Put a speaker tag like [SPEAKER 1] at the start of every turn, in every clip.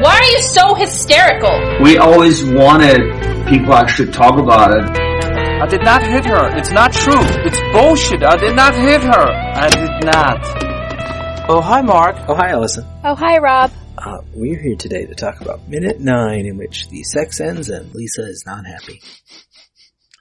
[SPEAKER 1] Why are you so hysterical?
[SPEAKER 2] We always wanted people actually talk about it.
[SPEAKER 3] I did not hit her. It's not true. It's bullshit. I did not hit her. I did not. Oh, hi, Mark.
[SPEAKER 4] Oh, hi, Allison.
[SPEAKER 5] Oh, hi, Rob.
[SPEAKER 4] Uh, we're here today to talk about minute nine in which the sex ends and Lisa is not happy.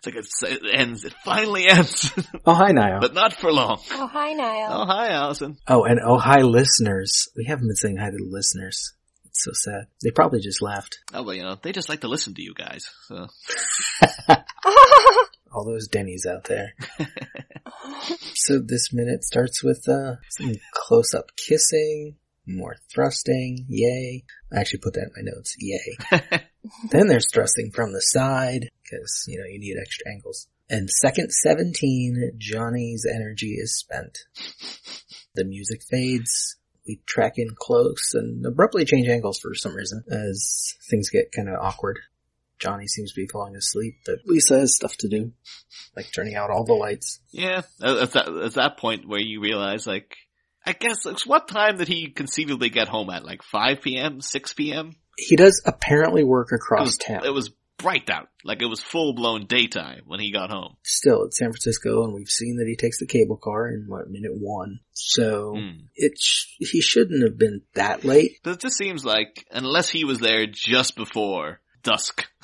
[SPEAKER 6] It's like it ends. It finally ends,
[SPEAKER 4] Oh, hi, Niall.
[SPEAKER 6] but not for long.
[SPEAKER 5] Oh, hi, Niall.
[SPEAKER 6] Oh, hi, Allison.
[SPEAKER 4] Oh, and oh, hi, listeners. We haven't been saying hi to the listeners. It's so sad. They probably just left.
[SPEAKER 6] Oh, well, you know, they just like to listen to you guys. So
[SPEAKER 4] All those Denny's out there. so this minute starts with uh, some close-up kissing, more thrusting, yay. I actually put that in my notes, yay. then there's thrusting from the side, because, you know, you need extra angles. And second 17, Johnny's energy is spent. The music fades. We track in close and abruptly change angles for some reason as things get kind of awkward. Johnny seems to be falling asleep, but Lisa has stuff to do, like turning out all the lights.
[SPEAKER 6] yeah, at that, at that point where you realize, like, I guess, like, what time did he conceivably get home at? Like 5 p.m., 6 p.m.?
[SPEAKER 4] He does apparently work
[SPEAKER 6] It
[SPEAKER 4] across
[SPEAKER 6] was,
[SPEAKER 4] town.
[SPEAKER 6] it was bright out. Like it was full blown daytime when he got home.
[SPEAKER 4] Still, it's San Francisco, and we've seen that he takes the cable car in what minute one. So
[SPEAKER 6] Hmm.
[SPEAKER 4] it sh- he shouldn't have been that late.
[SPEAKER 6] But it just seems like, unless he was there just before dusk,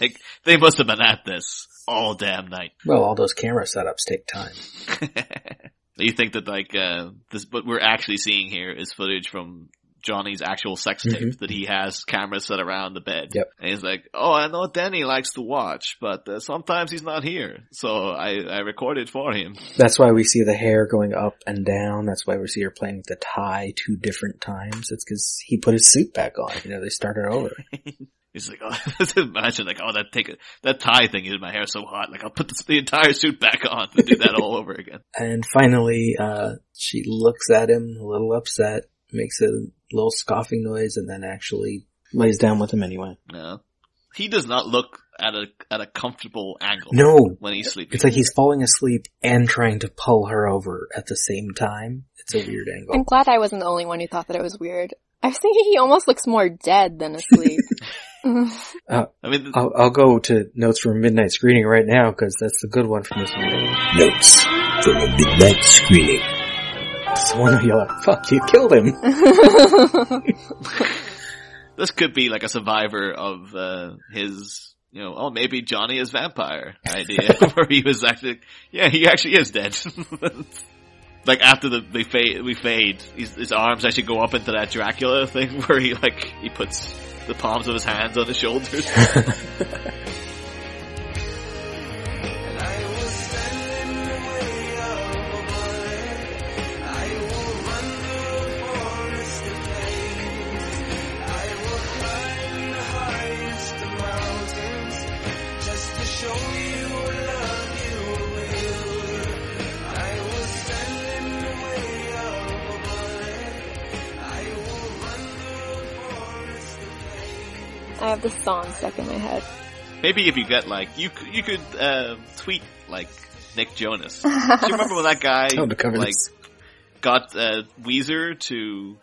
[SPEAKER 6] like, they must have been at this all damn night.
[SPEAKER 4] Well, all those camera setups take time.
[SPEAKER 6] you think that like uh this what we're actually seeing here is footage from Johnny's actual sex tape
[SPEAKER 4] Mhm.
[SPEAKER 6] that he has cameras set around the bed.
[SPEAKER 4] Yep.
[SPEAKER 6] And he's like, "Oh, I know Danny likes to watch, but uh, sometimes he's not here, so I I recorded for him."
[SPEAKER 4] That's why we see the hair going up and down. That's why we see her playing with the tie two different times. It's because he put his suit back on. You know, they started over.
[SPEAKER 6] He's like, "Oh, imagine like, oh, that take that tie thing is my hair so hot. Like, I'll put this, the entire suit back on and do that all over again."
[SPEAKER 4] And finally, uh, she looks at him a little upset, makes a little scoffing noise, and then actually lays down with him anyway.
[SPEAKER 6] No, he does not look at a at a comfortable angle.
[SPEAKER 4] No.
[SPEAKER 6] when he's sleeping.
[SPEAKER 4] It's like he's falling asleep and trying to pull her over at the same time. It's a weird angle.
[SPEAKER 5] I'm glad I wasn't the only one who thought that it was weird. I was thinking he almost looks more dead than asleep.
[SPEAKER 4] Uh,
[SPEAKER 6] I mean,
[SPEAKER 4] I'll, I'll go to notes from midnight screening right now because that's the good one from this movie. Notes from a midnight screening. The one you're like, fuck, you killed him.
[SPEAKER 6] this could be like a survivor of uh, his, you know, oh maybe Johnny is vampire idea, where he was actually, yeah, he actually is dead. like after the they fade, we fade, his, his arms actually go up into that Dracula thing where he like he puts the palms of his hands on his shoulders.
[SPEAKER 5] Song stuck in my head.
[SPEAKER 6] maybe if you get like you could you could uh, tweet like Nick Jonas. Do you remember when that guy
[SPEAKER 4] to cover
[SPEAKER 6] like
[SPEAKER 4] this.
[SPEAKER 6] got uh, Weezer to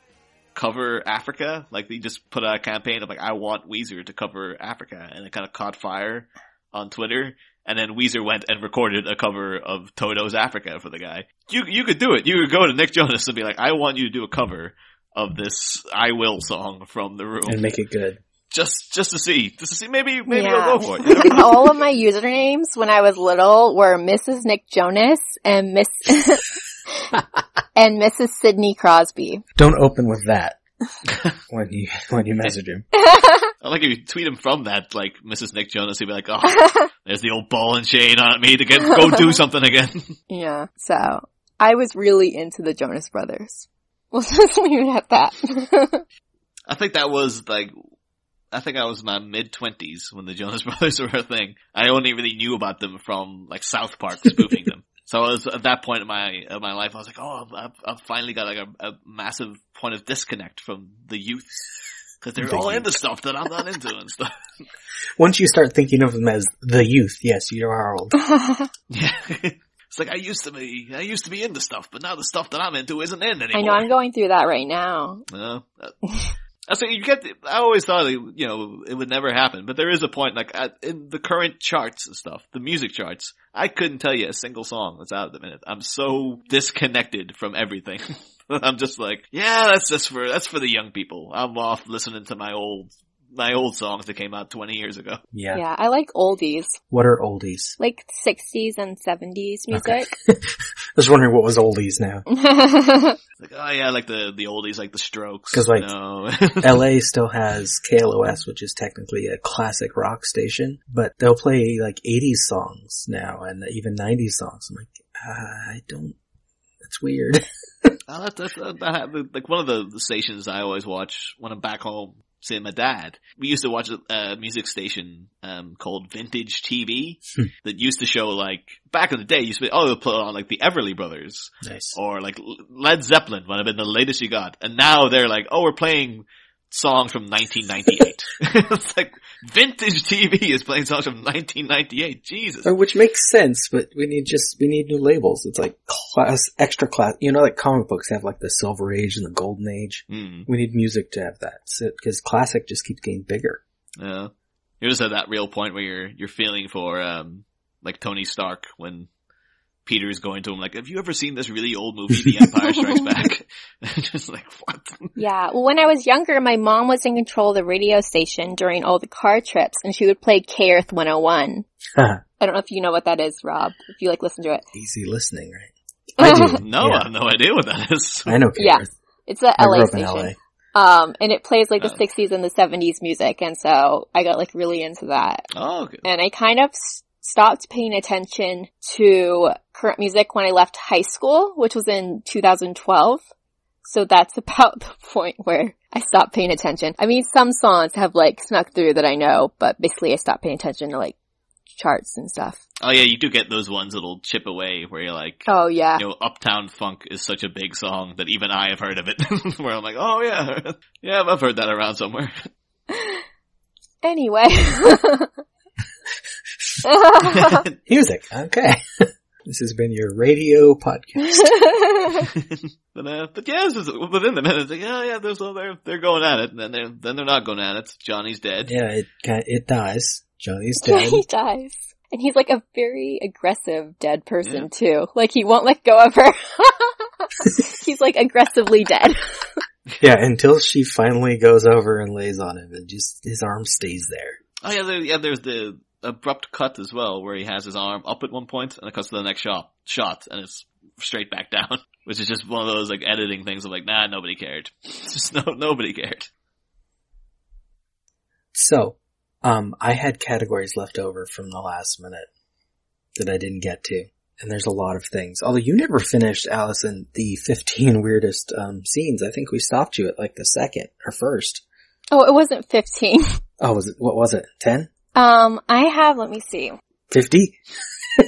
[SPEAKER 6] cover Africa? Like they just put out a campaign of like I want Weezer to cover Africa, and it kind of caught fire on Twitter. And then Weezer went and recorded a cover of Toto's Africa for the guy. You you could do it. You could go to Nick Jonas and be like, I want you to do a cover of this I Will song from the room.
[SPEAKER 4] And make it good.
[SPEAKER 6] Just just to see. Just to see maybe maybe
[SPEAKER 5] Yeah.
[SPEAKER 6] you'll go for it. You know.
[SPEAKER 5] All of my usernames when I was little were Mrs. Nick Jonas and Miss and Mrs. Sidney Crosby.
[SPEAKER 4] Don't open with that when you when you message him.
[SPEAKER 6] I like if you tweet him from that, like Mrs. Nick Jonas, he'd be like, "Oh, there's the old ball and chain on me to get go do something again."
[SPEAKER 5] Yeah. So I was really into the Jonas Brothers. We'll just leave it at that.
[SPEAKER 6] I think that was like, I think I was in my mid twenties when the Jonas Brothers were a thing. I only really knew about them from like South Park spoofing them. So I was at that point in my in my life, I was like, oh, I've, I've finally got like a, a massive point of disconnect from the youth because they're
[SPEAKER 4] The
[SPEAKER 6] all
[SPEAKER 4] youth.
[SPEAKER 6] into stuff that I'm not into and stuff.
[SPEAKER 4] Once you start thinking of them as the youth, yes, you are old.
[SPEAKER 6] Yeah. It's like I used to be, I used to be into stuff, but now the stuff that I'm into isn't in anymore.
[SPEAKER 5] I know I'm going through that right now.
[SPEAKER 6] No. Uh, That's what you get. the- I always thought, you know, it would never happen, but there is a point. Like at, in the current charts and stuff, the music charts, I couldn't tell you a single song that's out at the minute. I'm so disconnected from everything. I'm just like, yeah, that's just for that's for the young people. I'm off listening to my old my old songs that came out 20 years ago.
[SPEAKER 4] Yeah.
[SPEAKER 5] Yeah, I like oldies,
[SPEAKER 4] What are oldies?
[SPEAKER 5] like 60s and 70s music.
[SPEAKER 4] I was wondering what was oldies now.
[SPEAKER 6] Like, oh yeah, like the the oldies, like the strokes.
[SPEAKER 4] Cause like,
[SPEAKER 6] you know?
[SPEAKER 4] LA still has KLOS, which is technically a classic rock station, but they'll play like 80s songs now and even 90s songs. I'm like, uh, I don't, that's weird.
[SPEAKER 6] Oh, that, that, that, that like one of the, the stations I always watch when I'm back home seeing my dad. We used to watch a, music station um, called Vintage TV
[SPEAKER 4] Hmm.
[SPEAKER 6] that used to show like back in the day. Used to be oh, put on like the Everly Brothers
[SPEAKER 4] nice.
[SPEAKER 6] or like Led Zeppelin would have been the latest you got, and now they're like oh, we're playing songs from 1998. it's like Vintage TV is playing songs from 1998. Jesus.
[SPEAKER 4] So, which makes sense, but we need just, we need new labels. It's like class, extra class, you know, like comic books have like the silver age and the golden age.
[SPEAKER 6] Hmm.
[SPEAKER 4] We need music to have that. So, cause classic just keeps getting bigger.
[SPEAKER 6] Yeah. You're just at that real point where you're you're feeling for um like Tony Stark when Peter's going to him like, Have you ever seen this really old movie, The Empire Strikes Back? just like what?
[SPEAKER 5] yeah, well when I was younger, my mom was in control of the radio station during all the car trips and she would play K Earth 101. I don't know if you know what that is, Rob, if you like listen to it.
[SPEAKER 4] Easy listening, right? I do.
[SPEAKER 6] No,
[SPEAKER 4] Yeah.
[SPEAKER 6] I have no idea what that is.
[SPEAKER 4] I know.
[SPEAKER 5] Yeah.
[SPEAKER 4] Keith.
[SPEAKER 5] It's a
[SPEAKER 4] I
[SPEAKER 5] LA
[SPEAKER 4] grew up in
[SPEAKER 5] station.
[SPEAKER 4] LA.
[SPEAKER 5] Um, and it plays like the
[SPEAKER 6] Oh.
[SPEAKER 5] 60s and the 70s music and so I got like really into that.
[SPEAKER 6] Oh, okay.
[SPEAKER 5] and I kind of s- stopped paying attention to current music when I left high school, which was in 2012. So that's about the point where I stopped paying attention. I mean, some songs have like snuck through that I know, but basically I stopped paying attention to like charts and stuff.
[SPEAKER 6] Oh yeah, you do get those ones that'll chip away where you're like
[SPEAKER 5] Oh yeah.
[SPEAKER 6] you know, Uptown Funk is such a big song that even I have heard of it. where I'm like, oh yeah, yeah, I've heard that around somewhere.
[SPEAKER 5] Anyway.
[SPEAKER 4] Music. Okay. this has been your radio podcast.
[SPEAKER 6] but uh, but yeah, it's just within the minute, it's like, oh yeah, there's they're they're going at it, and then they're then they're not going at it. Johnny's dead.
[SPEAKER 4] yeah, it ca- it dies. Johnny's
[SPEAKER 5] Yeah,
[SPEAKER 4] dead.
[SPEAKER 5] he dies. And he's like a very aggressive dead person too. Like he won't let go of her. he's like aggressively dead.
[SPEAKER 4] Yeah, until she finally goes over and lays on him, and just his arm stays there.
[SPEAKER 6] Oh yeah, there, yeah. There's the abrupt cut as well, where he has his arm up at one point, and it cuts to the next shot, shot, and it's straight back down. Which is just one of those like editing things of like, nah, nobody cared. just no, nobody cared.
[SPEAKER 4] So, um, I had categories left over from the last minute that I didn't get to. And there's a lot of things. Although you never finished, Allison, the 15 weirdest, um, scenes. I think we stopped you at like the second or first.
[SPEAKER 5] Oh, it wasn't 15.
[SPEAKER 4] Oh, was it, what was it? 10?
[SPEAKER 5] Um, I have, let me see.
[SPEAKER 4] 50?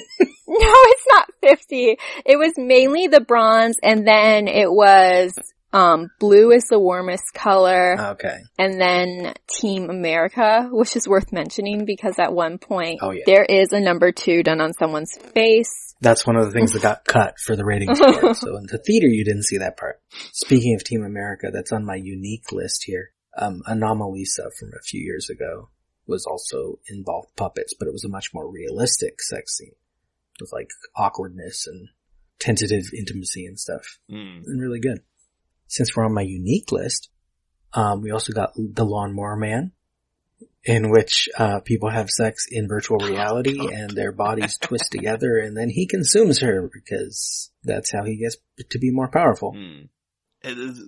[SPEAKER 5] No, it's not 50. It was mainly the bronze and then it was, um, blue is the warmest color
[SPEAKER 4] Okay.
[SPEAKER 5] and then Team America, which is worth mentioning because at one point
[SPEAKER 4] Oh, yeah.
[SPEAKER 5] there is a number two done on someone's face.
[SPEAKER 4] That's one of the things that got cut for the ratings board. So in the theater, you didn't see that part. Speaking of Team America, that's on my unique list here. Um, Anomalisa from a few years ago was also involved puppets, but it was a much more realistic sex scene with like awkwardness and tentative intimacy and stuff.
[SPEAKER 6] Hmm.
[SPEAKER 4] And really good. Since we're on my unique list, um, we also got The Lawnmower Man, in which uh, people have sex in virtual reality and their bodies twist together and then he consumes her because that's how he gets to be more powerful.
[SPEAKER 6] Is.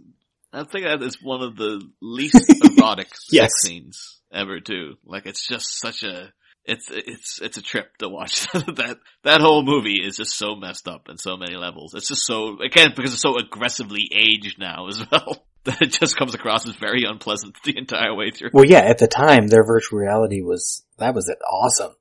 [SPEAKER 6] I think that is one of the least erotic
[SPEAKER 4] Yes.
[SPEAKER 6] sex scenes ever too. Like it's just such a, it's, it's, it's a trip to watch. that, that whole movie is just so messed up in so many levels. It's just so, again, because it's so aggressively aged now as well. that it just comes across as very unpleasant the entire way through.
[SPEAKER 4] Well, yeah, at the time, their virtual reality was, that was awesome.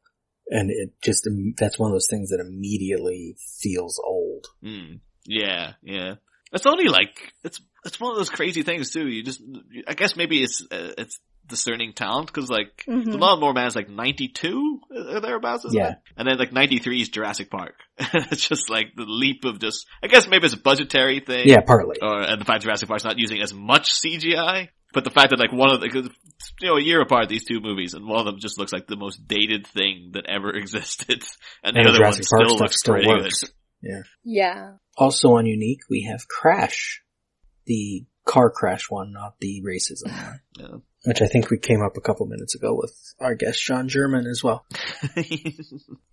[SPEAKER 4] And it just, that's one of those things that immediately feels old.
[SPEAKER 6] Mm, yeah, yeah. It's only like, it's, it's one of those crazy things too. You just, I guess maybe it's, uh, it's discerning talent because like
[SPEAKER 5] Mhm.
[SPEAKER 6] the Lawnmower Man is like 92 or thereabouts, isn't
[SPEAKER 4] Yeah.
[SPEAKER 6] it? And then like 93 is Jurassic Park. it's just like the leap of just, I guess maybe it's a budgetary thing.
[SPEAKER 4] Yeah, partly.
[SPEAKER 6] Or, and the fact Jurassic Park's not using as much CGI. But the fact that like one of the, cause, you know, a year apart these two movies and one of them just looks like the most dated thing that ever existed. And the
[SPEAKER 4] And the
[SPEAKER 6] other one
[SPEAKER 4] Park
[SPEAKER 6] still looks
[SPEAKER 4] still
[SPEAKER 6] pretty
[SPEAKER 4] works.
[SPEAKER 6] good.
[SPEAKER 4] Yeah.
[SPEAKER 5] Yeah.
[SPEAKER 4] Also on Unique, we have Crash. The car crash one, not the racism one. Which I think we came up a couple minutes ago with our guest Sean German as well.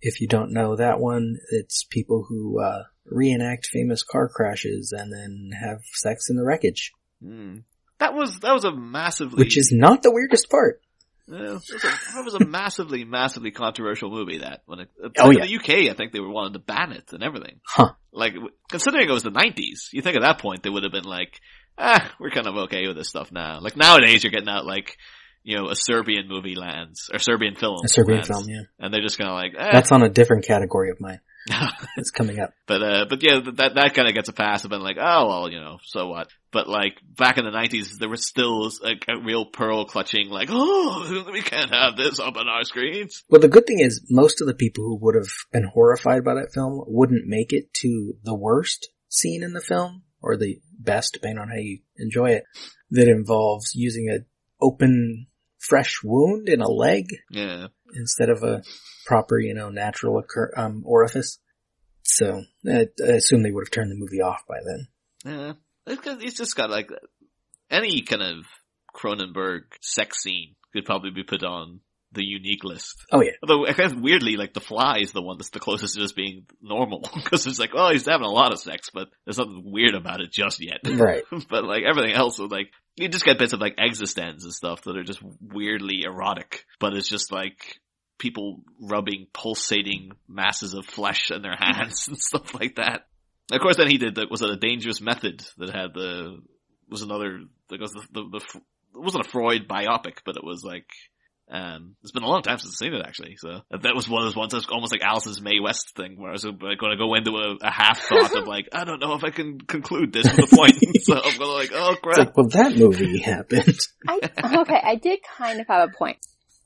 [SPEAKER 4] If you don't know that one, it's people who uh, reenact famous car crashes and then have sex in the wreckage,
[SPEAKER 6] Hmm. That was, that was a massively,
[SPEAKER 4] which is not the weirdest part.
[SPEAKER 6] Yeah, that, was a, that was a massively, massively controversial movie. That when it,
[SPEAKER 4] Oh,
[SPEAKER 6] in
[SPEAKER 4] yeah.
[SPEAKER 6] the UK, I think they were wanting to ban it and everything.
[SPEAKER 4] Huh.
[SPEAKER 6] Like considering it was the '90s, you think at that point they would have been like, ah, we're kind of okay with this stuff now. Like nowadays, you're getting out like, you know, a Serbian movie lands or Serbian film,
[SPEAKER 4] A Serbian
[SPEAKER 6] lands,
[SPEAKER 4] film, yeah.
[SPEAKER 6] and they're just kind of like, eh.
[SPEAKER 4] That's on a different category of mine. It's coming up.
[SPEAKER 6] But uh, but yeah, that that kind of gets a pass. I've been like, oh well, you know, so what? But like back in the nineties, there was still like a real pearl clutching, like, oh, we can't have this up on our screens.
[SPEAKER 4] Well, the good thing is most of the people who would have been horrified by that film wouldn't make it to the worst scene in the film or the best, depending on how you enjoy it, that involves using a open, fresh wound in a leg
[SPEAKER 6] Yeah.
[SPEAKER 4] instead of a proper, you know, natural occur- um, orifice. So I, I assume they would have turned the movie off by then.
[SPEAKER 6] Yeah, it's, just got like any kind of Cronenberg sex scene could probably be put on the unique list.
[SPEAKER 4] Oh yeah.
[SPEAKER 6] Although I guess weirdly, like the fly is the one that's the closest to just being normal because it's like, oh, he's having a lot of sex, but there's nothing weird about it just yet.
[SPEAKER 4] Right.
[SPEAKER 6] but like everything else, is like you just get bits of like Existenz and stuff that are just weirdly erotic, but it's just like people rubbing pulsating masses of flesh in their hands and stuff like that. Of course, then he did that. Was it a dangerous method that had the was another that was the, the, the it wasn't a Freud biopic, but it was like um, it's been a long time since I've seen it actually. So that was one of those ones that's almost like Alice's Mae West thing where I was like, going to go into a, a half thought of like, I don't know if I can conclude this with a point. so I'm going to like, oh
[SPEAKER 4] It's
[SPEAKER 6] crap.
[SPEAKER 4] like, well, that movie happened.
[SPEAKER 5] I, okay, I did kind of have a point.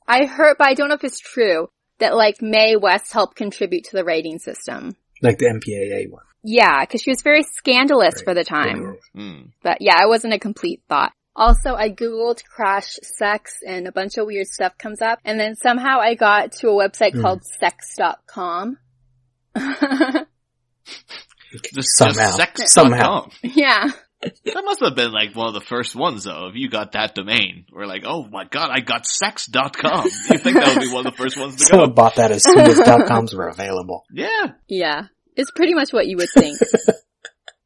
[SPEAKER 5] I heard, but I don't know if it's true, that like Mae West helped contribute to the rating system.
[SPEAKER 4] Like the MPAA one.
[SPEAKER 5] Yeah, cause she was very scandalous for the time.
[SPEAKER 6] Hmm.
[SPEAKER 5] But yeah, it wasn't a complete thought. Also, I googled crash sex and a bunch of weird stuff comes up. And then somehow I got to a website
[SPEAKER 4] Hmm.
[SPEAKER 5] called sex.com.
[SPEAKER 6] Just,
[SPEAKER 4] Somehow.
[SPEAKER 6] just sex.
[SPEAKER 4] Somehow.
[SPEAKER 5] yeah.
[SPEAKER 6] That must have been like one of the first ones though. If you got that domain, we're like, oh my god, I got sex.com. Do you think that would be one of the first ones to
[SPEAKER 4] Someone
[SPEAKER 6] go?
[SPEAKER 4] bought that as soon as dot coms were available.
[SPEAKER 6] Yeah,
[SPEAKER 5] Yeah. It's pretty much what you would think.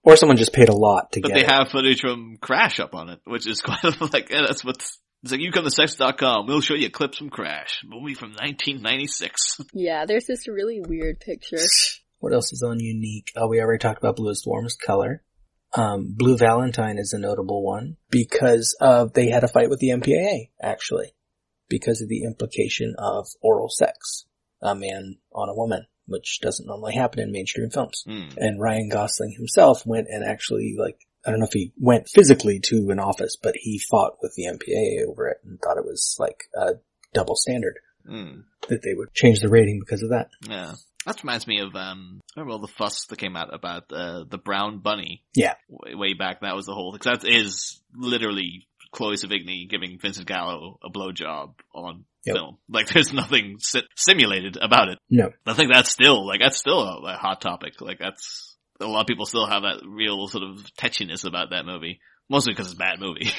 [SPEAKER 4] Or someone just paid a lot to
[SPEAKER 6] but
[SPEAKER 4] get
[SPEAKER 6] they
[SPEAKER 4] it.
[SPEAKER 6] have footage from Crash up on it, which is kind of like, yeah, that's what's, it's like, you come to sex.com, we'll show you clips from Crash, movie from 1996.
[SPEAKER 5] yeah, there's this really weird picture.
[SPEAKER 4] What else is on Unique? Oh, we already talked about Blue is the Warmest Color. Um, Blue Valentine is a notable one because uh, they had a fight with the MPAA, actually, because of the implication of oral sex, a man on a woman, which doesn't normally happen in mainstream films.
[SPEAKER 6] Hmm.
[SPEAKER 4] And Ryan Gosling himself went and actually, like, I don't know if he went physically to an office, but he fought with the MPAA over it and thought it was like a double standard
[SPEAKER 6] Hmm.
[SPEAKER 4] that they would change the rating because of that.
[SPEAKER 6] Yeah. That reminds me of, um, remember all the fuss that came out about, uh, the brown bunny?
[SPEAKER 4] Yeah.
[SPEAKER 6] Way, way back, that was the whole, cause that is literally Chloe Sevigny giving Vincent Gallo a blowjob on
[SPEAKER 4] Yep.
[SPEAKER 6] film. Like there's nothing si- simulated about it.
[SPEAKER 4] No.
[SPEAKER 6] I think that's still, like that's still a, a hot topic. Like that's, a lot of people still have that real sort of tetchiness about that movie. Mostly because it's a bad movie.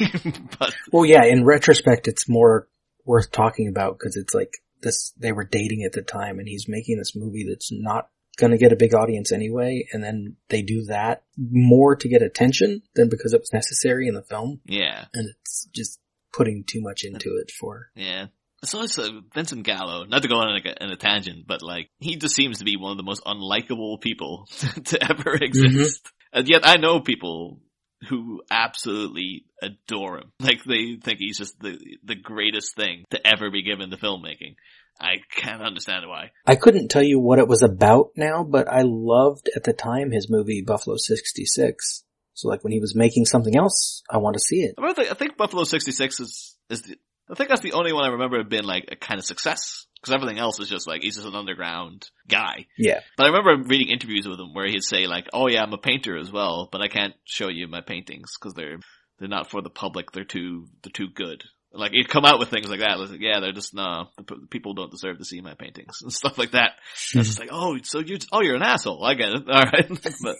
[SPEAKER 6] but,
[SPEAKER 4] Well, yeah, in retrospect, it's more worth talking about because it's like this, they were dating at the time and he's making this movie that's not going to get a big audience anyway. And then they do that more to get attention than because it was necessary in the film.
[SPEAKER 6] yeah.
[SPEAKER 4] And it's just putting too much into it for,
[SPEAKER 6] Yeah. So it's uh, Vincent Gallo, not to go on a, in a tangent, but like, he just seems to be one of the most unlikable people to ever exist. And yet I know people who absolutely adore him. Like they think he's just the the greatest thing to ever be given to filmmaking. I can't understand why.
[SPEAKER 4] I couldn't tell you what it was about now, but I loved at the time his movie Buffalo 66. So like when he was making something else, I want to see it.
[SPEAKER 6] I, think, I think Buffalo 66 is, is the, I think that's the only one I remember being like a kind of success. Cause everything else is just like, he's just an underground guy.
[SPEAKER 4] Yeah.
[SPEAKER 6] But I remember reading interviews with him where he'd say like, oh yeah, I'm a painter as well, but I can't show you my paintings cause they're, they're not for the public. They're too, they're too good. Like he'd come out with things like that. Like, yeah, they're just no. The people don't deserve to see my paintings and stuff like that. And it's just like, oh, so you're oh, you're an asshole. I get it. All right, but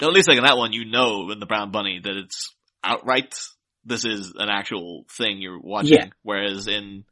[SPEAKER 6] at least like in that one, you know, in the Brown Bunny, that it's outright. This is an actual thing you're watching.
[SPEAKER 4] Yeah.
[SPEAKER 6] Whereas in,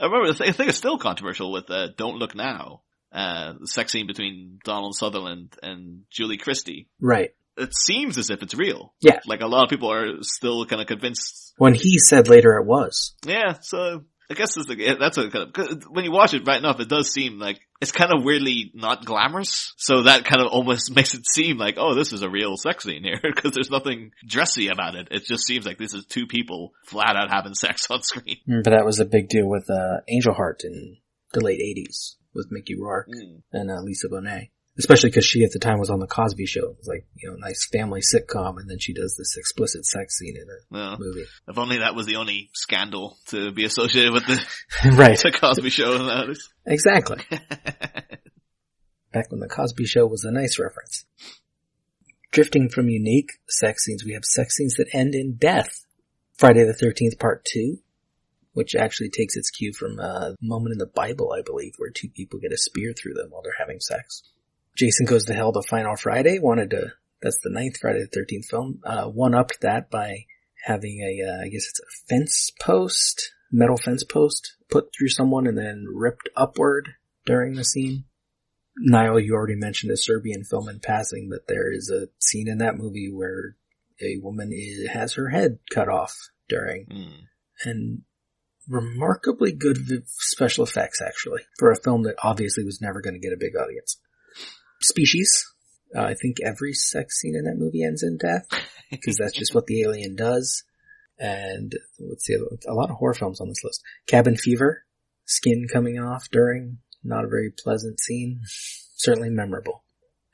[SPEAKER 6] I remember, the thing is still controversial with uh, "Don't Look Now," uh, the sex scene between Donald Sutherland and Julie Christie.
[SPEAKER 4] Right.
[SPEAKER 6] It seems as if it's real.
[SPEAKER 4] Yeah.
[SPEAKER 6] Like a lot of people are still kind of convinced
[SPEAKER 4] When he said later it was.
[SPEAKER 6] yeah, so I guess it's like, that's a kind of, when you watch it right enough, it does seem like it's kind of weirdly not glamorous. So that kind of almost makes it seem like, oh, this is a real sex scene here because there's nothing dressy about it. It just seems like this is two people flat out having sex on screen.
[SPEAKER 4] Mm, But that was a big deal with uh, Angel Heart in the late 80s with Mickey Rourke
[SPEAKER 6] Mm.
[SPEAKER 4] and uh, Lisa Bonet. Especially because she at the time was on the Cosby Show. It was like, you know, nice family sitcom and then she does this explicit sex scene in a
[SPEAKER 6] Well,
[SPEAKER 4] movie.
[SPEAKER 6] if only that was the only scandal to be associated with the,
[SPEAKER 4] right.
[SPEAKER 6] the Cosby Show.
[SPEAKER 4] Exactly. Back when the Cosby Show was a nice reference. Drifting from unique sex scenes, we have sex scenes that end in death. Friday the 13th part 2, which actually takes its cue from uh, a moment in the Bible, I believe, where two people get a spear through them while they're having sex. Jason Goes to Hell the Final Friday wanted to, that's the ninth Friday the 13th film, uh, one-upped that by having a, uh, I guess it's a fence post, metal fence post, put through someone and then ripped upward during the scene. Niall, you already mentioned a Serbian film in passing, but there is a scene in that movie where a woman is, has her head cut off during,
[SPEAKER 6] Mm.
[SPEAKER 4] and remarkably good special effects actually for a film that obviously was never going to get a big audience. Species. Uh, I think every sex scene in that movie ends in death because that's just what the alien does. And let's see, A lot of horror films on this list. Cabin Fever, skin coming off during, not a very pleasant scene. Certainly memorable.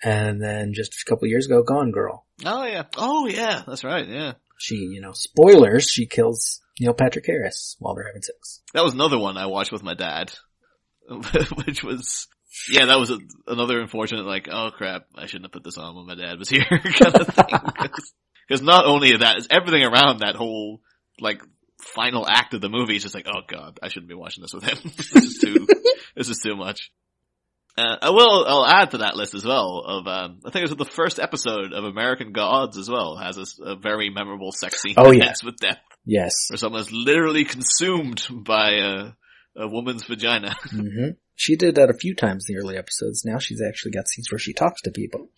[SPEAKER 4] And then just a couple years ago, Gone Girl.
[SPEAKER 6] Oh yeah. Oh yeah. That's right. Yeah.
[SPEAKER 4] She, you know, spoilers, she kills Neil Patrick Harris while they're having sex.
[SPEAKER 6] That was another one I watched with my dad, which was, yeah, that was a, another unfortunate, like, oh crap, I shouldn't have put this on when my dad was here, kind of thing. Because not only that, it's everything around that whole, like, final act of the movie is just like, oh god, I shouldn't be watching this with him. this is too, this is too much. Uh, I will, I'll add to that list as well of, um, I think it was the first episode of American Gods as well, has a very memorable sex scene
[SPEAKER 4] Oh,
[SPEAKER 6] that
[SPEAKER 4] yeah.
[SPEAKER 6] with death
[SPEAKER 4] Yes.
[SPEAKER 6] where someone is literally consumed by a, a woman's vagina.
[SPEAKER 4] hmm She did that a few times in the early episodes. Now she's actually got scenes where she talks to people.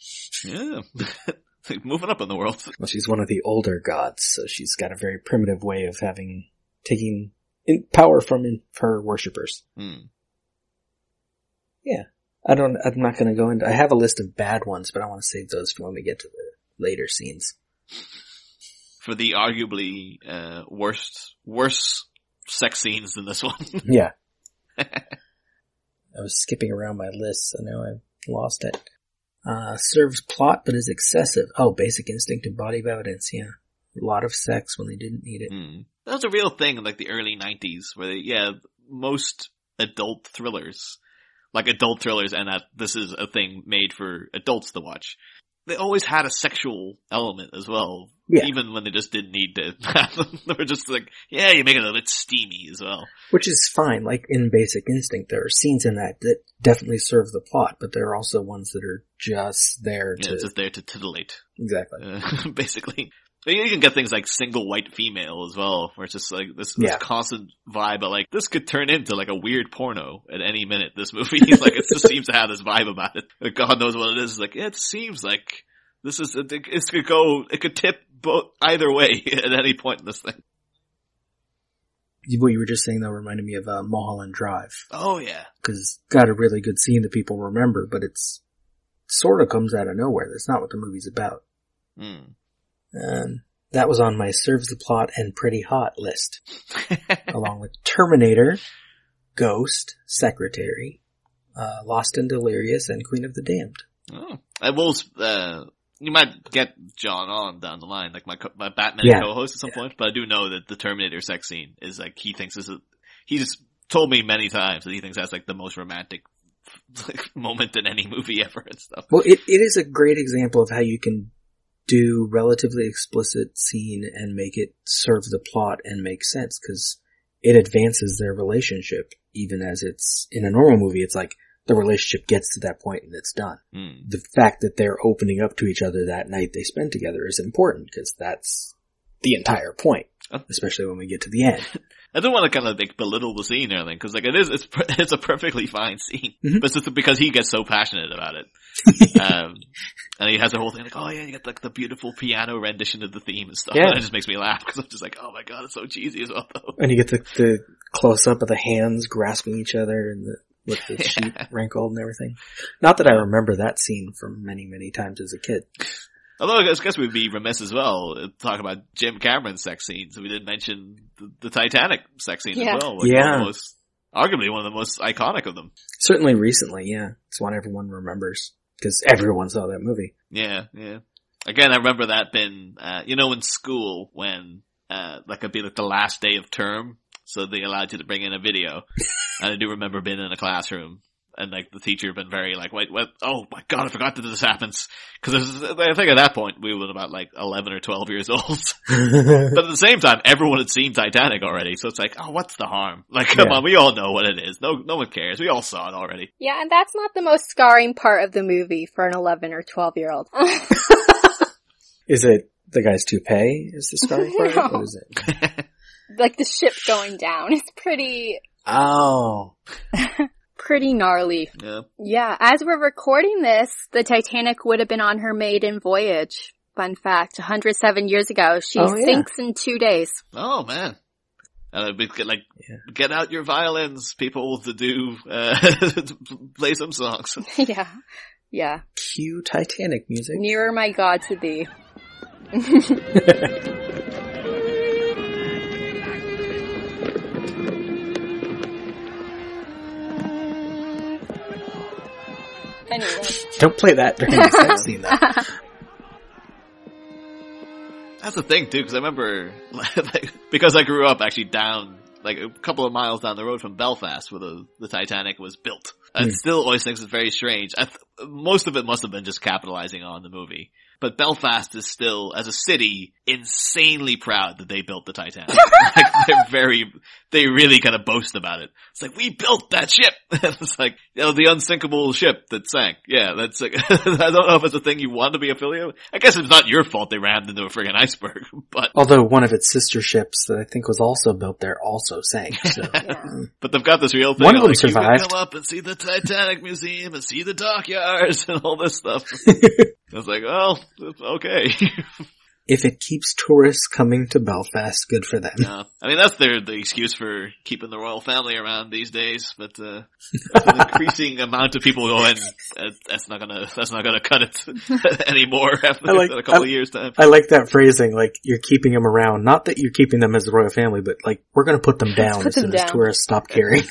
[SPEAKER 6] yeah. Moving up in the world.
[SPEAKER 4] Well, she's one of the older gods, so she's got a very primitive way of having, taking in power from in, her worshippers.
[SPEAKER 6] Hmm.
[SPEAKER 4] Yeah. I don't, I'm not gonna go into, I have a list of bad ones, but I want to save those for when we get to the later scenes.
[SPEAKER 6] For the arguably, uh, worst, worse sex scenes than this one.
[SPEAKER 4] Yeah. I was skipping around my list, so now I've lost it. Uh, serves plot but is excessive. Oh, basic instinct and body of evidence, yeah. A lot of sex when they didn't need it.
[SPEAKER 6] Hmm. That was a real thing in like the early 90s where they, yeah, most adult thrillers, like adult thrillers and that this is a thing made for adults to watch. They always had a sexual element as well.
[SPEAKER 4] Yeah.
[SPEAKER 6] Even when they just didn't need to have them. They were just like, yeah, you make it a little bit steamy as well.
[SPEAKER 4] Which is fine, like in Basic Instinct, there are scenes in that that definitely serve the plot, but there are also ones that are just there
[SPEAKER 6] Yeah,
[SPEAKER 4] to,
[SPEAKER 6] it's just there to titillate.
[SPEAKER 4] exactly.
[SPEAKER 6] uh, basically. You can get things like single white female as well, where it's just like this, this
[SPEAKER 4] Yeah.
[SPEAKER 6] constant vibe of like, this could turn into like a weird porno at any minute, this movie. like, it just seems to have this vibe about it. God knows what it is. It's like, it seems like this is, it, it could go, it could tip both, either way at any point in this thing.
[SPEAKER 4] What you were just saying though reminded me of uh, Mulholland Drive,
[SPEAKER 6] Oh yeah.
[SPEAKER 4] because got a really good scene that people remember, but it's sort of comes out of nowhere. That's not what the movie's about. Um, that was on my serves the plot and pretty hot list, along with Terminator, Ghost, Secretary, uh, Lost and Delirious, and Queen of the Damned.
[SPEAKER 6] Oh. I will, uh, you might get John on down the line, like my co- my Batman
[SPEAKER 4] Yeah.
[SPEAKER 6] co-host at some point, but I do know that the Terminator sex scene is like, he thinks this is a, he's told me many times that he thinks that's like the most romantic like, moment in any movie ever and stuff.
[SPEAKER 4] Well, it, it is a great example of how you can do relatively explicit scene and make it serve the plot and make sense because it advances their relationship even as it's in a normal movie. It's like the relationship gets to that point and it's done.
[SPEAKER 6] Hmm.
[SPEAKER 4] The fact that they're opening up to each other that night they spend together is important because that's the entire point,
[SPEAKER 6] Oh.
[SPEAKER 4] especially when we get to the end.
[SPEAKER 6] I don't want to kind of like belittle the scene or anything because like it is it's it's a perfectly fine scene,
[SPEAKER 4] Mhm.
[SPEAKER 6] but it's just because he gets so passionate about it, um, and he has a whole thing like, oh yeah, you got like the beautiful piano rendition of the theme and stuff.
[SPEAKER 4] Yeah.
[SPEAKER 6] And it just makes me laugh because I'm just like, oh my god, it's so cheesy as well though.
[SPEAKER 4] And you get the, the close up of the hands grasping each other and the, with the sheet wrinkled and everything. Not that I remember that scene from many, many times as a kid.
[SPEAKER 6] Although I guess we'd be remiss as well uh, talk about Jim Cameron's sex scenes. We didn't mention the, the Titanic sex scene
[SPEAKER 5] Yeah.
[SPEAKER 6] as well. Like
[SPEAKER 4] Yeah.
[SPEAKER 6] the most, arguably one of the most iconic of them.
[SPEAKER 4] Certainly recently, yeah. It's one everyone remembers because everyone saw that movie.
[SPEAKER 6] Yeah, yeah. Again, I remember that being, uh, you know, in school when, uh, like it'd be like the last day of term, so they allowed you to bring in a video. and I do remember being in a classroom and like the teacher had been very like, wait, what? Oh my god, I forgot that this happens. Cause I think at that point we were about like 11 or 12 years old. but at the same time, everyone had seen Titanic already, so it's like, oh, what's the harm? Like, come
[SPEAKER 4] Yeah.
[SPEAKER 6] on, we all know what it is. No, no one cares. We all saw it already.
[SPEAKER 5] Yeah, and that's not the most scarring part of the movie for an 11 or 12 year old.
[SPEAKER 4] Is it the guy's toupee is the scarring part?
[SPEAKER 5] No.
[SPEAKER 4] What is it?
[SPEAKER 5] Like the ship going down It's pretty,
[SPEAKER 4] Oh.
[SPEAKER 5] pretty gnarly.
[SPEAKER 6] Yeah.
[SPEAKER 5] Yeah, as we're recording this, the Titanic would have been on her maiden voyage. Fun fact, 107 years ago. She
[SPEAKER 4] Oh, yeah.
[SPEAKER 5] sinks in two days.
[SPEAKER 6] Oh man. And it'd be like,
[SPEAKER 4] Yeah.
[SPEAKER 6] get out your violins, people, to do, uh, to play some songs.
[SPEAKER 5] yeah. Yeah.
[SPEAKER 4] Cue Titanic music.
[SPEAKER 5] Nearer my God to thee.
[SPEAKER 4] Don't play that during the sex scene though.
[SPEAKER 6] That's the thing too, because I remember, like, because I grew up actually down, like a couple of miles down the road from Belfast where the, the Titanic was built. I
[SPEAKER 4] Hmm.
[SPEAKER 6] still always think it's very strange. I th- most of it must have been just capitalizing on the movie. But Belfast is still, as a city, insanely proud that they built the Titanic. like, they're very, they really kind of boast about it. It's like, we built that ship! it's like, you know, the unsinkable ship that sank. Yeah, that's like, I don't know if it's a thing you want to be affiliated with. I guess it's not your fault they rammed into a friggin' iceberg, but,
[SPEAKER 4] Although one of its sister ships that I think was also built there also sank. So.
[SPEAKER 6] but they've got this real thing.
[SPEAKER 4] One of them
[SPEAKER 6] like, You
[SPEAKER 4] survived.
[SPEAKER 6] can come up and see the Titanic Museum and see the dockyards and all this stuff. I was like, oh, okay.
[SPEAKER 4] if it keeps tourists coming to Belfast, good for them.
[SPEAKER 6] Yeah. I mean, that's their the excuse for keeping the royal family around these days. But uh, an increasing amount of people going, uh, that's not gonna that's not gonna cut it anymore after
[SPEAKER 4] I like-
[SPEAKER 6] a couple
[SPEAKER 4] I-
[SPEAKER 6] of years time.
[SPEAKER 4] I like that phrasing, like you're keeping them around. Not that you're keeping them as the royal family, but like we're gonna put them down
[SPEAKER 5] put
[SPEAKER 4] as soon
[SPEAKER 5] them
[SPEAKER 4] as tourists stop caring.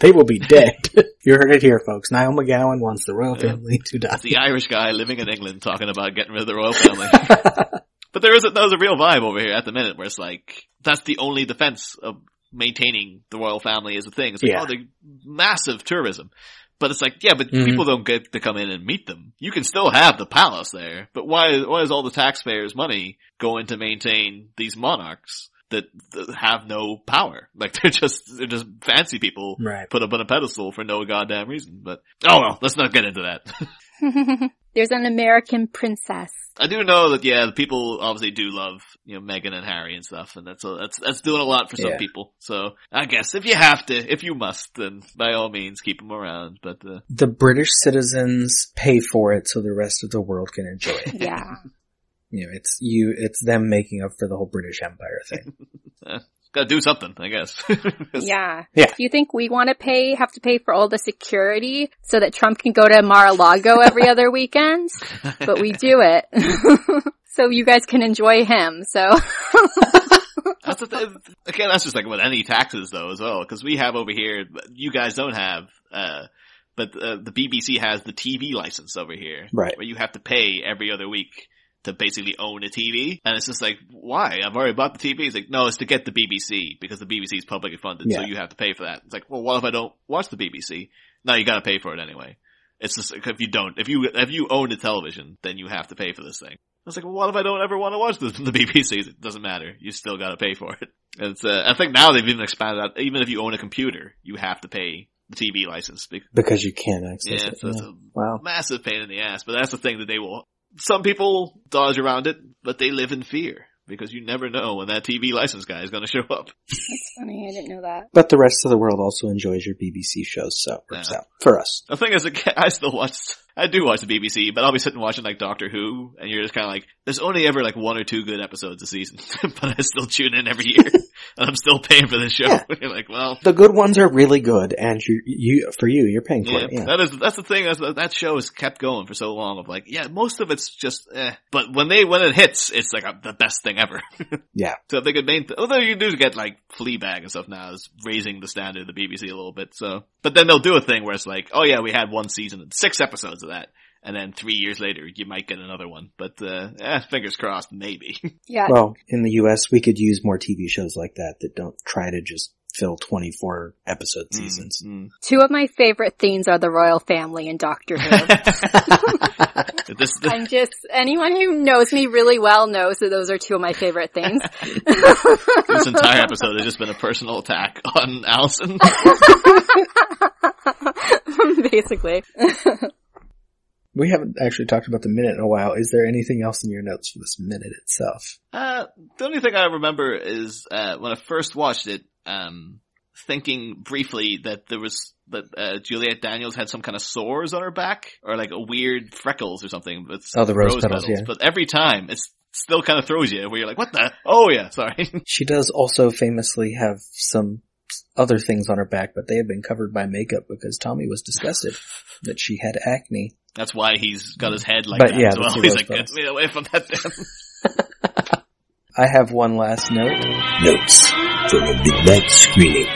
[SPEAKER 4] They will be dead. you heard it here, folks. Niall McGowan wants the royal family to die.
[SPEAKER 6] It's the Irish guy living in England talking about getting rid of the royal family. but there is a, there's a real vibe over here at the minute where it's like that's the only defense of maintaining the royal family as a thing. It's like
[SPEAKER 4] Yeah.
[SPEAKER 6] oh, the massive tourism. But it's like, yeah, but
[SPEAKER 4] Mhm.
[SPEAKER 6] people don't get to come in and meet them. You can still have the palace there, but why, why is all the taxpayers' money going to maintain these monarchs that, that have no power? Like they're just, they're just fancy people
[SPEAKER 4] right.
[SPEAKER 6] put up on a pedestal for no goddamn reason. But, oh well, let's not get into that.
[SPEAKER 5] There's an American princess.
[SPEAKER 6] I do know that yeah, the people obviously do love you know Meghan and Harry and stuff, and that's a, that's that's doing a lot for some
[SPEAKER 4] Yeah.
[SPEAKER 6] people. So I guess if you have to, if you must, then by all means keep them around. But uh,
[SPEAKER 4] The British citizens pay for it so the rest of the world can enjoy it.
[SPEAKER 5] Yeah.
[SPEAKER 4] You know, it's you, it's them making up for the whole British Empire thing.
[SPEAKER 6] gotta do something, I guess.
[SPEAKER 5] Yeah.
[SPEAKER 4] Yeah.
[SPEAKER 5] Do you think we want to pay, have to pay for all the security so that Trump can go to Mar-a-Lago every other weekend? But we do it. so you guys can enjoy him. So
[SPEAKER 6] That's the th- again, that's just like with any taxes though as well, because we have over here, you guys don't have, uh, but uh, the BBC has the TV license over here,
[SPEAKER 4] Right.
[SPEAKER 6] Where you have to pay every other week to basically own a TV, and it's just like, why? I've already bought the TV. It's like, no, it's to get the BBC because the BBC is publicly funded, so you have to pay for that. It's like, well, what if I don't watch the BBC? No, you got to pay for it anyway. It's just like, if you don't, if you if you own a television, then you have to pay for this thing. I was like, well, what if I don't ever want to watch the, the BBC? It doesn't matter. You still got to pay for it. And It's, uh, I think now they've even expanded out. Even if you own a computer, you have to pay the TV license. Be-
[SPEAKER 4] Because you can't access
[SPEAKER 6] Yeah,
[SPEAKER 4] it.
[SPEAKER 6] so it's a
[SPEAKER 4] Wow.
[SPEAKER 6] massive pain in the ass. But that's the thing that they will. Some people dodge around it, but they live in fear because you never know when that TV license guy is going to show up.
[SPEAKER 5] that's funny. I didn't know that.
[SPEAKER 4] But the rest of the world also enjoys your BBC shows, so it works
[SPEAKER 6] Yeah.
[SPEAKER 4] out for us.
[SPEAKER 6] The thing is, I still watch. I do watch the BBC, but I'll be sitting watching like Doctor Who, and you're just kind of like, there's only ever like one or two good episodes a season, but I still tune in every year, and I'm still paying for this show.
[SPEAKER 4] Yeah.
[SPEAKER 6] you're like, well,
[SPEAKER 4] The good ones are really good, and you, you for you, you're paying for
[SPEAKER 6] yeah,
[SPEAKER 4] it. Yeah.
[SPEAKER 6] that is that's the thing. That's, that show has kept going for so long. Of like, yeah, most of it's just, eh. But when they when it hits, it's like a, the best thing ever.
[SPEAKER 4] Yeah.
[SPEAKER 6] So if they could main, although you do get like Fleabag and stuff now, is raising the standard of the BBC a little bit. So, but then they'll do a thing where it's like, oh yeah, we had one season and six episodes of that. And then three years later, you might get another one. But, uh, eh, fingers crossed, maybe.
[SPEAKER 5] Yeah.
[SPEAKER 4] Well, in the U.S., we could use more TV shows like that that don't try to just fill 24 episode seasons.
[SPEAKER 6] Mm.
[SPEAKER 5] Two of my favorite themes are the royal family and Doctor Who.
[SPEAKER 6] This, this,
[SPEAKER 5] I'm just, anyone who knows me really well knows that those are two of my favorite things.
[SPEAKER 6] this entire episode has just been a personal attack on Allison.
[SPEAKER 5] Basically.
[SPEAKER 4] We haven't actually talked about the minute in a while. Is there anything else in your notes for this minute itself?
[SPEAKER 6] Uh, the only thing I remember is, uh, when I first watched it, um, thinking briefly that there was, that, uh, Juliet Daniels had some kind of sores on her back, or like a weird freckles or something. With
[SPEAKER 4] Oh, the rose petals, yeah.
[SPEAKER 6] But every time, it's still kind of throws you, where you're like, what the? Oh yeah, sorry.
[SPEAKER 4] She does also famously have some other things on her back, but they have been covered by makeup because Tommy was disgusted that she had acne.
[SPEAKER 6] That's why he's got his head like
[SPEAKER 4] But
[SPEAKER 6] that
[SPEAKER 4] yeah,
[SPEAKER 6] as well. He's like, get me away from that damn.
[SPEAKER 4] I have one last note.
[SPEAKER 7] Notes from a midnight screening.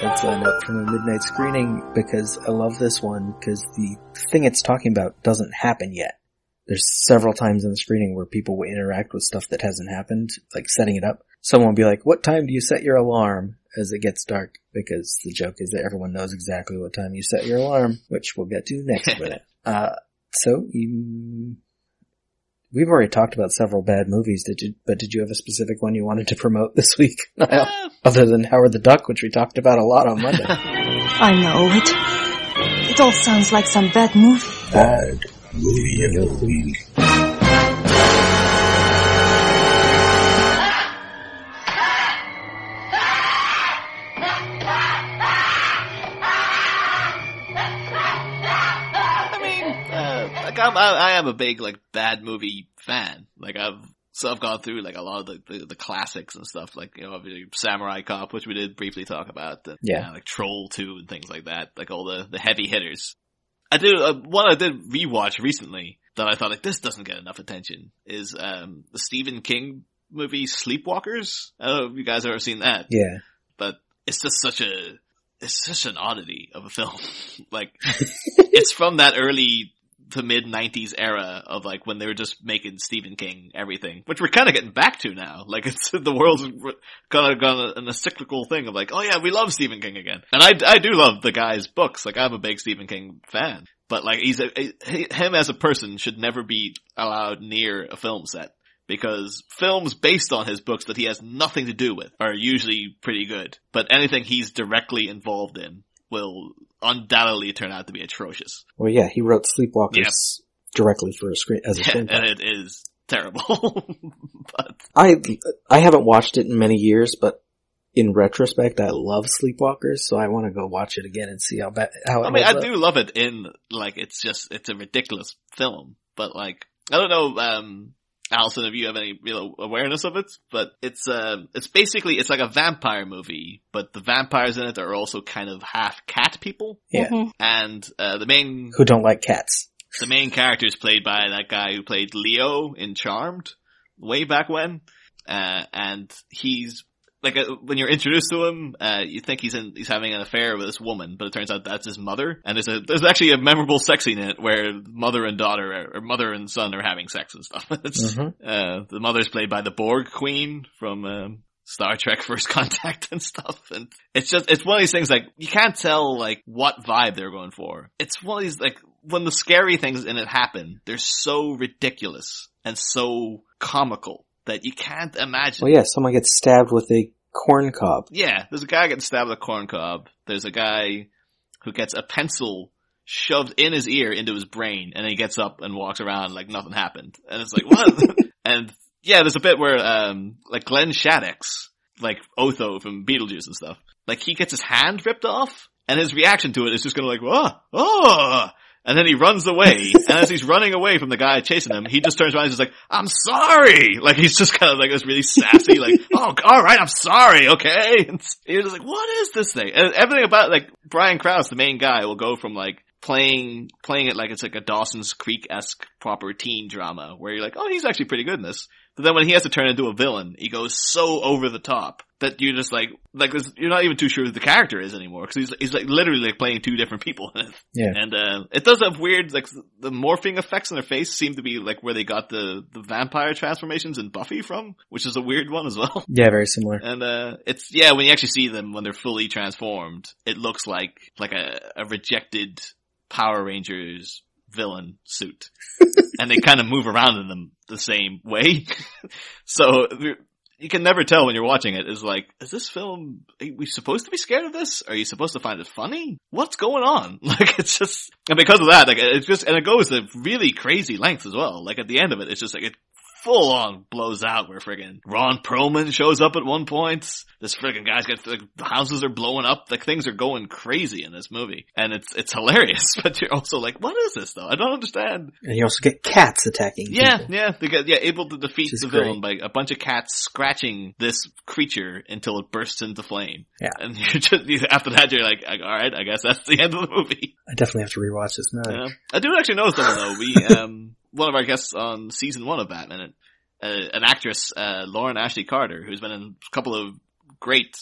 [SPEAKER 4] It's a note from a midnight screening because I love this one because the thing it's talking about doesn't happen yet. There's several times in the screening where people will interact with stuff that hasn't happened, like setting it up. Someone will be like, what time do you set your alarm as it gets dark? Because the joke is that everyone knows exactly what time you set your alarm, which we'll get to next minute. Uh, so you, we've already talked about several bad movies, did you, but did you have a specific one you wanted to promote this week? Niall?
[SPEAKER 6] Uh,
[SPEAKER 4] Other than Howard the Duck, which we talked about a lot on Monday.
[SPEAKER 8] I know it. It all sounds like some bad movie.
[SPEAKER 7] Bad movie of the week.
[SPEAKER 6] I, I am a big like bad movie fan. Like I've so I've gone through like a lot of the, the, the classics and stuff. Like you know, obviously Samurai Cop, which we did briefly talk about. And,
[SPEAKER 4] Yeah.
[SPEAKER 6] uh, like Troll Two and things like that. Like all the the heavy hitters. I do uh, one I did rewatch recently that I thought like this doesn't get enough attention is um the Stephen King movie Sleepwalkers. I don't know if you guys have ever seen that
[SPEAKER 4] Yeah.
[SPEAKER 6] but it's just such a it's such an oddity of a film. like it's from that early to mid '90s era of like when they were just making Stephen King everything, which we're kind of getting back to now. Like it's the world's kind of gone in a cyclical thing of like, oh yeah, we love Stephen King again, and I I do love the guy's books. Like I'm a big Stephen King fan, but like he's a, him as a person should never be allowed near a film set because films based on his books that he has nothing to do with are usually pretty good, but anything he's directly involved in will undoubtedly turn out to be atrocious.
[SPEAKER 4] Well, yeah, he wrote Sleepwalkers
[SPEAKER 6] Yep.
[SPEAKER 4] directly for a screen as a
[SPEAKER 6] and
[SPEAKER 4] screenplay.
[SPEAKER 6] it is terrible. but
[SPEAKER 4] I I haven't watched it in many years, but in retrospect, I love Sleepwalkers, so I want to go watch it again and see how bad how
[SPEAKER 6] I mean, I
[SPEAKER 4] up.
[SPEAKER 6] do love it in, like, it's just, it's a ridiculous film, but like, I don't know, um, Allison, if you have any real awareness of it, but it's, uh, it's basically, it's like a vampire movie, but the vampires in it are also kind of half cat people,
[SPEAKER 4] Yeah,
[SPEAKER 6] and, uh, the main
[SPEAKER 4] who don't like cats?
[SPEAKER 6] the main character is played by that guy who played Leo in Charmed way back when. Uh, and he's like uh, when you're introduced to him, uh, you think he's in, he's having an affair with this woman, but it turns out that's his mother. And there's a there's actually a memorable sex scene in it where mother and daughter are, or mother and son are having sex and stuff. It's,
[SPEAKER 4] Mhm.
[SPEAKER 6] uh, the mother's played by the Borg Queen from um, Star Trek First Contact and stuff. And it's just it's one of these things like you can't tell like what vibe they're going for. It's one of these like when the scary things in it happen, they're so ridiculous and so comical that you can't imagine.
[SPEAKER 4] Well, yeah, someone gets stabbed with a corn cob.
[SPEAKER 6] Yeah, there's a guy getting stabbed with a corn cob. There's a guy who gets a pencil shoved in his ear into his brain, and then he gets up and walks around like nothing happened. And it's like, what? and yeah, there's a bit where, um, like Glenn Shadix, like Otho from Beetlejuice and stuff, like he gets his hand ripped off, and his reaction to it is just gonna like, oh, oh, and then he runs away, and as he's running away from the guy chasing him, he just turns around and is like, I'm sorry! Like he's just kind of like this really sassy, like, oh, alright, I'm sorry, okay? And you're just like, what is this thing? And everything about, like, Brian Krause, the main guy, will go from like, playing, playing it like it's like a Dawson's Creek-esque proper teen drama, where you're like, oh, he's actually pretty good in this. But then when he has to turn into a villain, he goes so over the top that you're just like, like this, you're not even too sure who the character is anymore because he's he's like literally like playing two different people.
[SPEAKER 4] Yeah.
[SPEAKER 6] And uh, it does have weird like the morphing effects on their face seem to be like where they got the the vampire transformations in Buffy from, which is a weird one as well.
[SPEAKER 4] Yeah, very similar.
[SPEAKER 6] And uh, it's yeah, when you actually see them when they're fully transformed, it looks like like a, a rejected Power Rangers villain suit, and they kind of move around in them the same way. so you can never tell when you're watching it. Is like, is this film? Are we supposed to be scared of this? Are you supposed to find it funny? What's going on? Like it's just, and because of that, like it's just, and it goes to really crazy lengths as well. Like at the end of it, it's just like it full on blows out where friggin' Ron Perlman shows up at one point. This friggin' guy's got, like, the houses are blowing up. Like things are going crazy in this movie. And it's, it's hilarious, but you're also like, what is this though? I don't understand.
[SPEAKER 4] And you also get cats attacking.
[SPEAKER 6] Yeah,
[SPEAKER 4] people.
[SPEAKER 6] yeah, they get, yeah, able to defeat the villain by a bunch of cats scratching this creature until it bursts into flame.
[SPEAKER 4] Yeah.
[SPEAKER 6] And you're just, after that you're like, alright, I guess that's the end of the movie.
[SPEAKER 4] I definitely have to rewatch this now.
[SPEAKER 6] Yeah. I do actually know someone though. We, um, one of our guests on season one of Bat Minute, uh, an actress, uh, Lauren Ashley Carter, who's been in a couple of great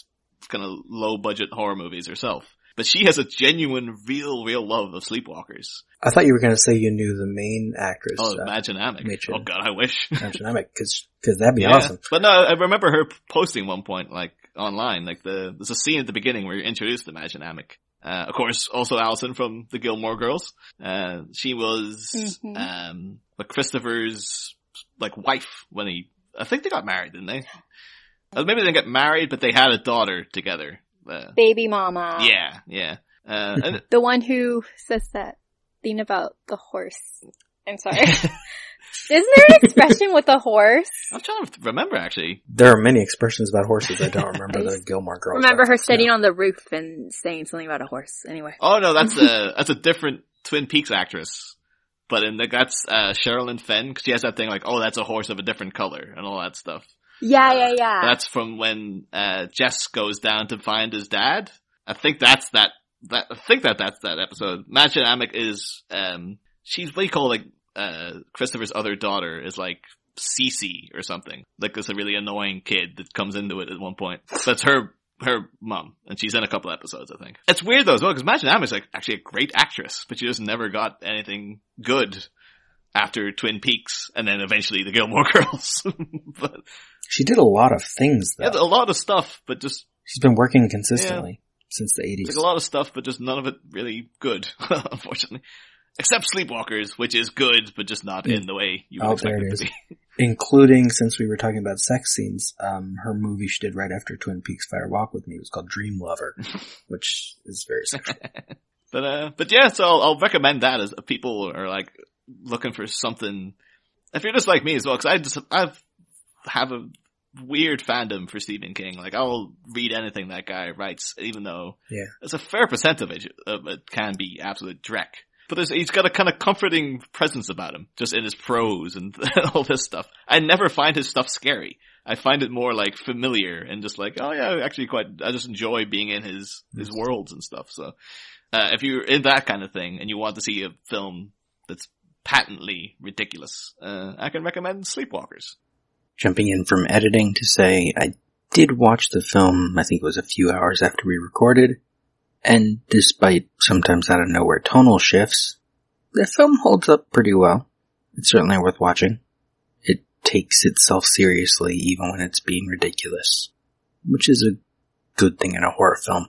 [SPEAKER 6] kind of low budget horror movies herself. But she has a genuine, real, real love of Sleepwalkers.
[SPEAKER 4] I thought you were going to say you knew the main actress.
[SPEAKER 6] Oh,
[SPEAKER 4] uh,
[SPEAKER 6] Mädchen Amick.
[SPEAKER 4] Mädchen.
[SPEAKER 6] Oh god, I wish.
[SPEAKER 4] Mädchen Amick, because that'd be
[SPEAKER 6] Yeah.
[SPEAKER 4] awesome.
[SPEAKER 6] But no, I remember her posting one point, like, online, like the, there's a scene at the beginning where you're introduced to Mädchen Amick. Uh, of course, also Allison from the Gilmore Girls. Uh, she was,
[SPEAKER 5] Mhm.
[SPEAKER 6] um, like Christopher's, like, wife when he, I think they got married, didn't they? Uh, maybe they didn't get married, but they had a daughter together. Uh,
[SPEAKER 5] Baby mama.
[SPEAKER 6] yeah, yeah. Uh, and
[SPEAKER 5] The one who says that thing about the horse. I'm sorry. Isn't there an expression with a horse?
[SPEAKER 6] I'm trying to remember actually.
[SPEAKER 4] There are many expressions about horses. I don't remember the Gilmore Girls.
[SPEAKER 5] Remember her
[SPEAKER 4] reference,
[SPEAKER 5] sitting
[SPEAKER 4] no.
[SPEAKER 5] on the roof and saying something about a horse. Anyway.
[SPEAKER 6] Oh no, that's a that's a different Twin Peaks actress. But in the, that's uh, Sherilyn Fenn because she has that thing like, oh, that's a horse of a different color and all that stuff.
[SPEAKER 5] Yeah, yeah, yeah.
[SPEAKER 6] That's from when uh, Jess goes down to find his dad. I think that's that. That I think that that's that episode. Mädchen Amick is um she's what do you call like uh Christopher's other daughter is like Cece or something. Like this a really annoying kid that comes into it at one point. That's her her mom, and she's in a couple episodes, I think. It's weird though as well because Mädchen Amick's like actually a great actress, but she just never got anything good after Twin Peaks, and then eventually the Gilmore Girls. but
[SPEAKER 4] She did a lot of things though.
[SPEAKER 6] yeah, a lot of stuff, but just
[SPEAKER 4] She's been working consistently since the 80s.
[SPEAKER 6] Like a lot of stuff, but just none of it really good, unfortunately. Except Sleepwalkers, which is good, but just not in the way you would
[SPEAKER 4] Oh,
[SPEAKER 6] expect
[SPEAKER 4] there
[SPEAKER 6] it
[SPEAKER 4] it
[SPEAKER 6] to be.
[SPEAKER 4] Including, since we were talking about sex scenes, um, her movie she did right after Twin Peaks Fire Walk with Me was called Dream Lover, which is very sexual.
[SPEAKER 6] But uh, but yeah, so I'll, I'll recommend that as people are like looking for something. If you're just like me as well, because I just I have a weird fandom for Stephen King. Like I'll read anything that guy writes, even though
[SPEAKER 4] Yeah.
[SPEAKER 6] there's a fair percent of it, of it can be absolute dreck. But there's, he's got a kind of comforting presence about him, just in his prose and all this stuff. I never find his stuff scary. I find it more like familiar and just like, oh yeah, actually quite, I just enjoy being in his, his worlds and stuff. So, uh, if you're in that kind of thing and you want to see a film that's patently ridiculous, uh, I can recommend Sleepwalkers.
[SPEAKER 4] Jumping in from editing to say I did watch the film, I think it was a few hours after we recorded, and despite sometimes out of nowhere tonal shifts, the film holds up pretty well. It's certainly worth watching. It takes itself seriously even when it's being ridiculous, which is a good thing in a horror film.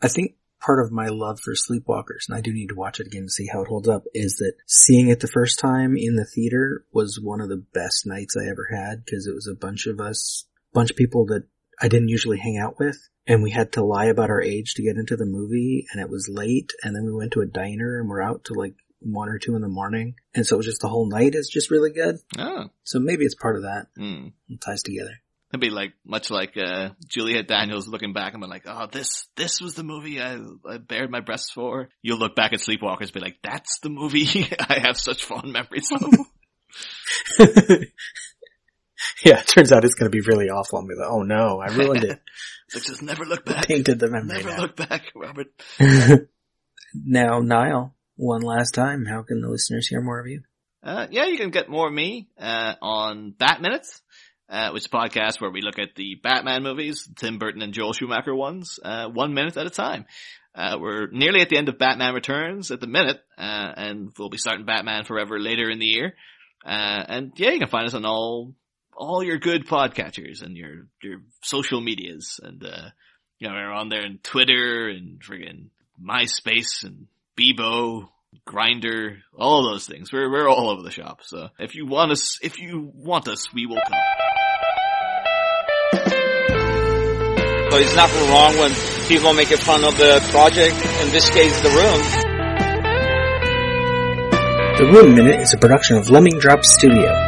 [SPEAKER 4] I think part of my love for Sleepwalkers, and I do need to watch it again to see how it holds up, is that seeing it the first time in the theater was one of the best nights I ever had because it was a bunch of us, bunch of people that I didn't usually hang out with. And we had to lie about our age to get into the movie and it was late and then we went to a diner and we're out to like one or two in the morning. And so it was just the whole night is just really good.
[SPEAKER 6] Oh.
[SPEAKER 4] So maybe it's part of that.
[SPEAKER 6] Mm.
[SPEAKER 4] It ties together.
[SPEAKER 6] It'd be like much like uh, Juliet Daniels looking back and be like, "Oh, this this was the movie I, I bared my breasts for." You'll look back at Sleepwalkers, and be like, "That's the movie I have such fond memories of."
[SPEAKER 4] yeah, it turns out it's going to be really awful. I'm like, oh no, I ruined it.
[SPEAKER 6] It's like just never look back.
[SPEAKER 4] Painted the memory.
[SPEAKER 6] Never
[SPEAKER 4] now.
[SPEAKER 6] look back, Robert.
[SPEAKER 4] now, Niall, one last time, how can the listeners hear more of you?
[SPEAKER 6] Uh, yeah, you can get more of me uh, on Bat Minutes, uh, which is a podcast where we look at the Batman movies, Tim Burton and Joel Schumacher ones, uh, one minute at a time. Uh, we're nearly at the end of Batman Returns at the minute, uh, and we'll be starting Batman Forever later in the year. Uh, and yeah, you can find us on all all your good podcatchers and your your social medias, and uh, you know we're on there on Twitter and friggin' MySpace and Bebo, Grindr, all those things. We're we're all over the shop. So if you want us, if you want us, we will come.
[SPEAKER 9] So it's nothing wrong when people make fun of the project. In this case, the room.
[SPEAKER 4] The Room Minute is a production of Lemming Drops Studio.